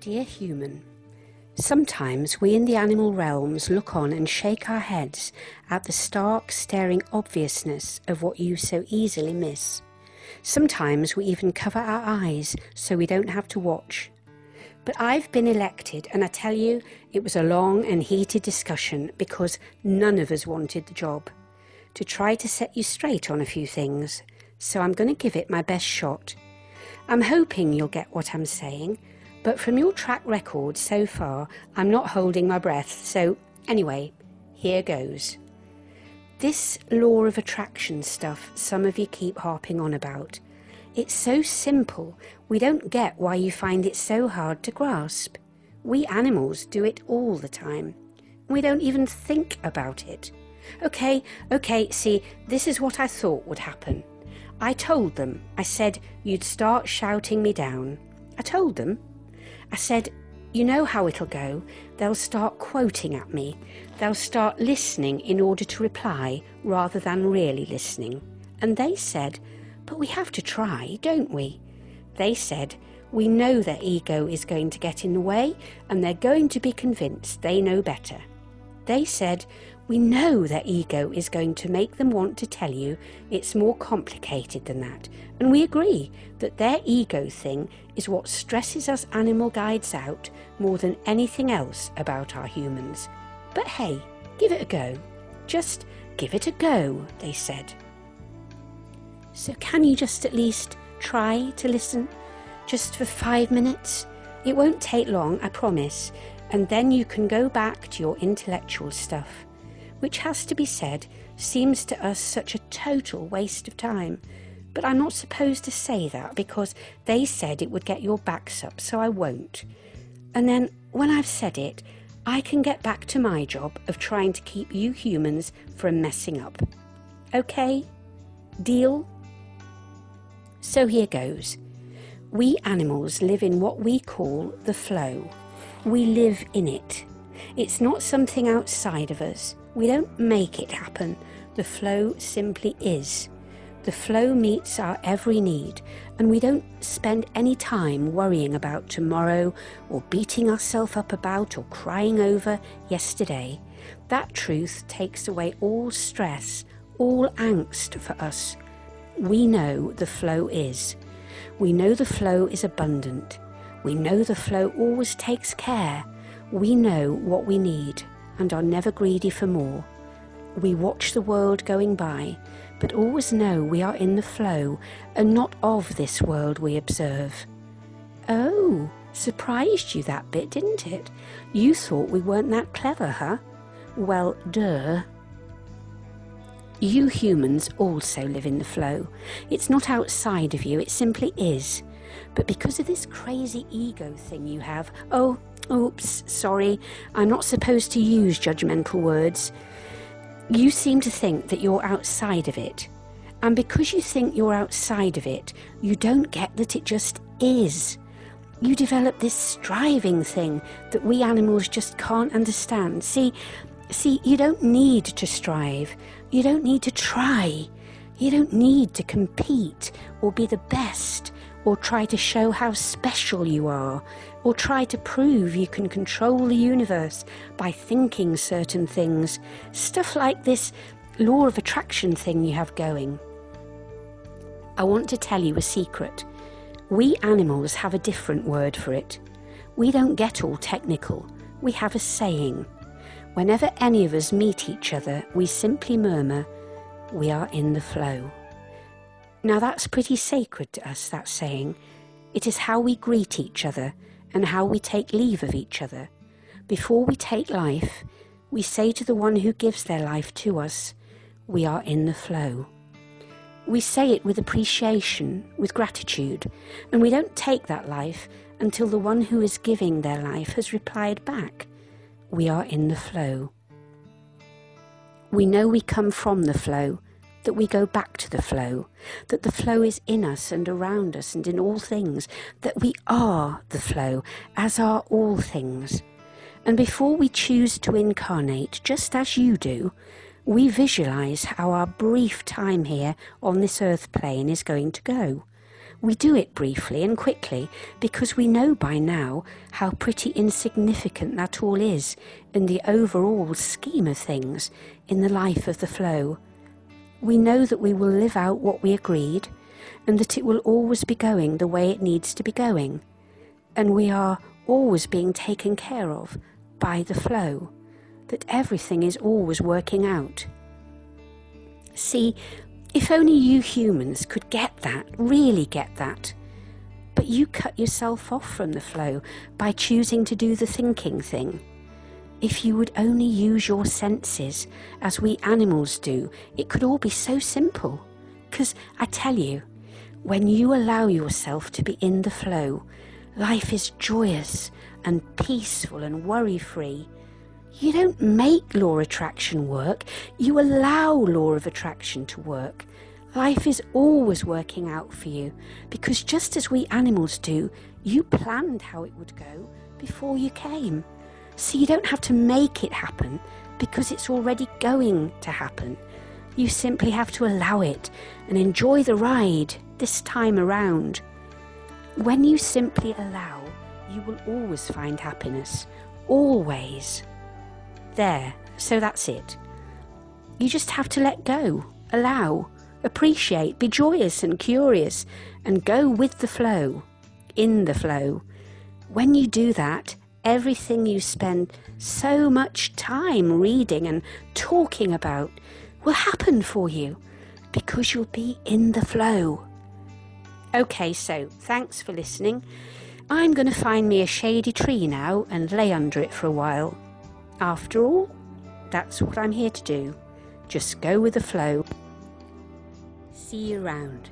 Dear human, sometimes we in the animal realms look on and shake our heads at the stark, staring obviousness of what you so easily miss. Sometimes we even cover our eyes so we don't have to watch. But I've been elected, and I tell you, it was a long and heated discussion because none of us wanted the job. To try to set you straight on a few things, so I'm going to give it my best shot. I'm hoping you'll get what I'm saying, but from your track record so far, I'm not holding my breath, so anyway, here goes. This law of attraction stuff some of you keep harping on about. It's so simple, we don't get why you find it so hard to grasp. We animals do it all the time. We don't even think about it. Okay, okay, see, this is what I thought would happen. I told them, I said, you'd start shouting me down. I told them. I said, you know how it'll go. They'll start quoting at me. They'll start listening in order to reply rather than really listening. And they said, but we have to try, don't we? They said, we know their ego is going to get in the way and they're going to be convinced they know better. They said, we know their ego is going to make them want to tell you it's more complicated than that, and we agree that their ego thing is what stresses us animal guides out more than anything else about our humans. But hey, give it a go. Just give it a go, they said. So can you just at least try to listen? Just for five minutes? It won't take long, I promise, and then you can go back to your intellectual stuff which has to be said seems to us such a total waste of time. But I'm not supposed to say that because they said it would get your backs up, so I won't. And then when I've said it, I can get back to my job of trying to keep you humans from messing up. Okay? Deal? So here goes. We animals live in what we call the flow. We live in it. It's not something outside of us. We don't make it happen. The flow simply is. The flow meets our every need, and we don't spend any time worrying about tomorrow or beating ourselves up about or crying over yesterday. That truth takes away all stress, all angst for us. We know the flow is. We know the flow is abundant. We know the flow always takes care. We know what we need and are never greedy for more. We watch the world going by, but always know we are in the flow and not of this world we observe. Oh, surprised you that bit, didn't it? You thought we weren't that clever, huh? Well, duh. You humans also live in the flow. It's not outside of you, it simply is. But because of this crazy ego thing you have, oh, Oops, sorry, I'm not supposed to use judgmental words. You seem to think that you're outside of it. And because you think you're outside of it, you don't get that it just is. You develop this striving thing that we animals just can't understand. See, see, you don't need to strive. You don't need to try. You don't need to compete or be the best or try to show how special you are or try to prove you can control the universe by thinking certain things. Stuff like this law of attraction thing you have going. I want to tell you a secret. We animals have a different word for it. We don't get all technical. We have a saying. Whenever any of us meet each other, we simply murmur, we are in the flow. Now that's pretty sacred to us, that saying. It is how we greet each other and how we take leave of each other. Before we take life, we say to the one who gives their life to us, we are in the flow. We say it with appreciation, with gratitude, and we don't take that life until the one who is giving their life has replied back, we are in the flow. We know we come from the flow, that we go back to the flow, that the flow is in us and around us and in all things, that we are the flow, as are all things. And before we choose to incarnate, just as you do, we visualize how our brief time here on this earth plane is going to go. We do it briefly and quickly because we know by now how pretty insignificant that all is in the overall scheme of things in the life of the flow. We know that we will live out what we agreed and that it will always be going the way it needs to be going. And we are always being taken care of by the flow, that everything is always working out. See, if only you humans could get that, really get that. But you cut yourself off from the flow by choosing to do the thinking thing. If you would only use your senses as we animals do, it could all be so simple. Because I tell you, when you allow yourself to be in the flow, life is joyous and peaceful and worry free. You don't make law attraction work, you allow law of attraction to work. Life is always working out for you because just as we animals do, you planned how it would go before you came. So you don't have to make it happen because it's already going to happen. You simply have to allow it and enjoy the ride this time around. When you simply allow, you will always find happiness. Always. There, so that's it. You just have to let go, allow, appreciate, be joyous and curious, and go with the flow, in the flow. When you do that, everything you spend so much time reading and talking about will happen for you because you'll be in the flow. Okay, so thanks for listening. I'm going to find me a shady tree now and lay under it for a while. After all, that's what I'm here to do. Just go with the flow. See you around.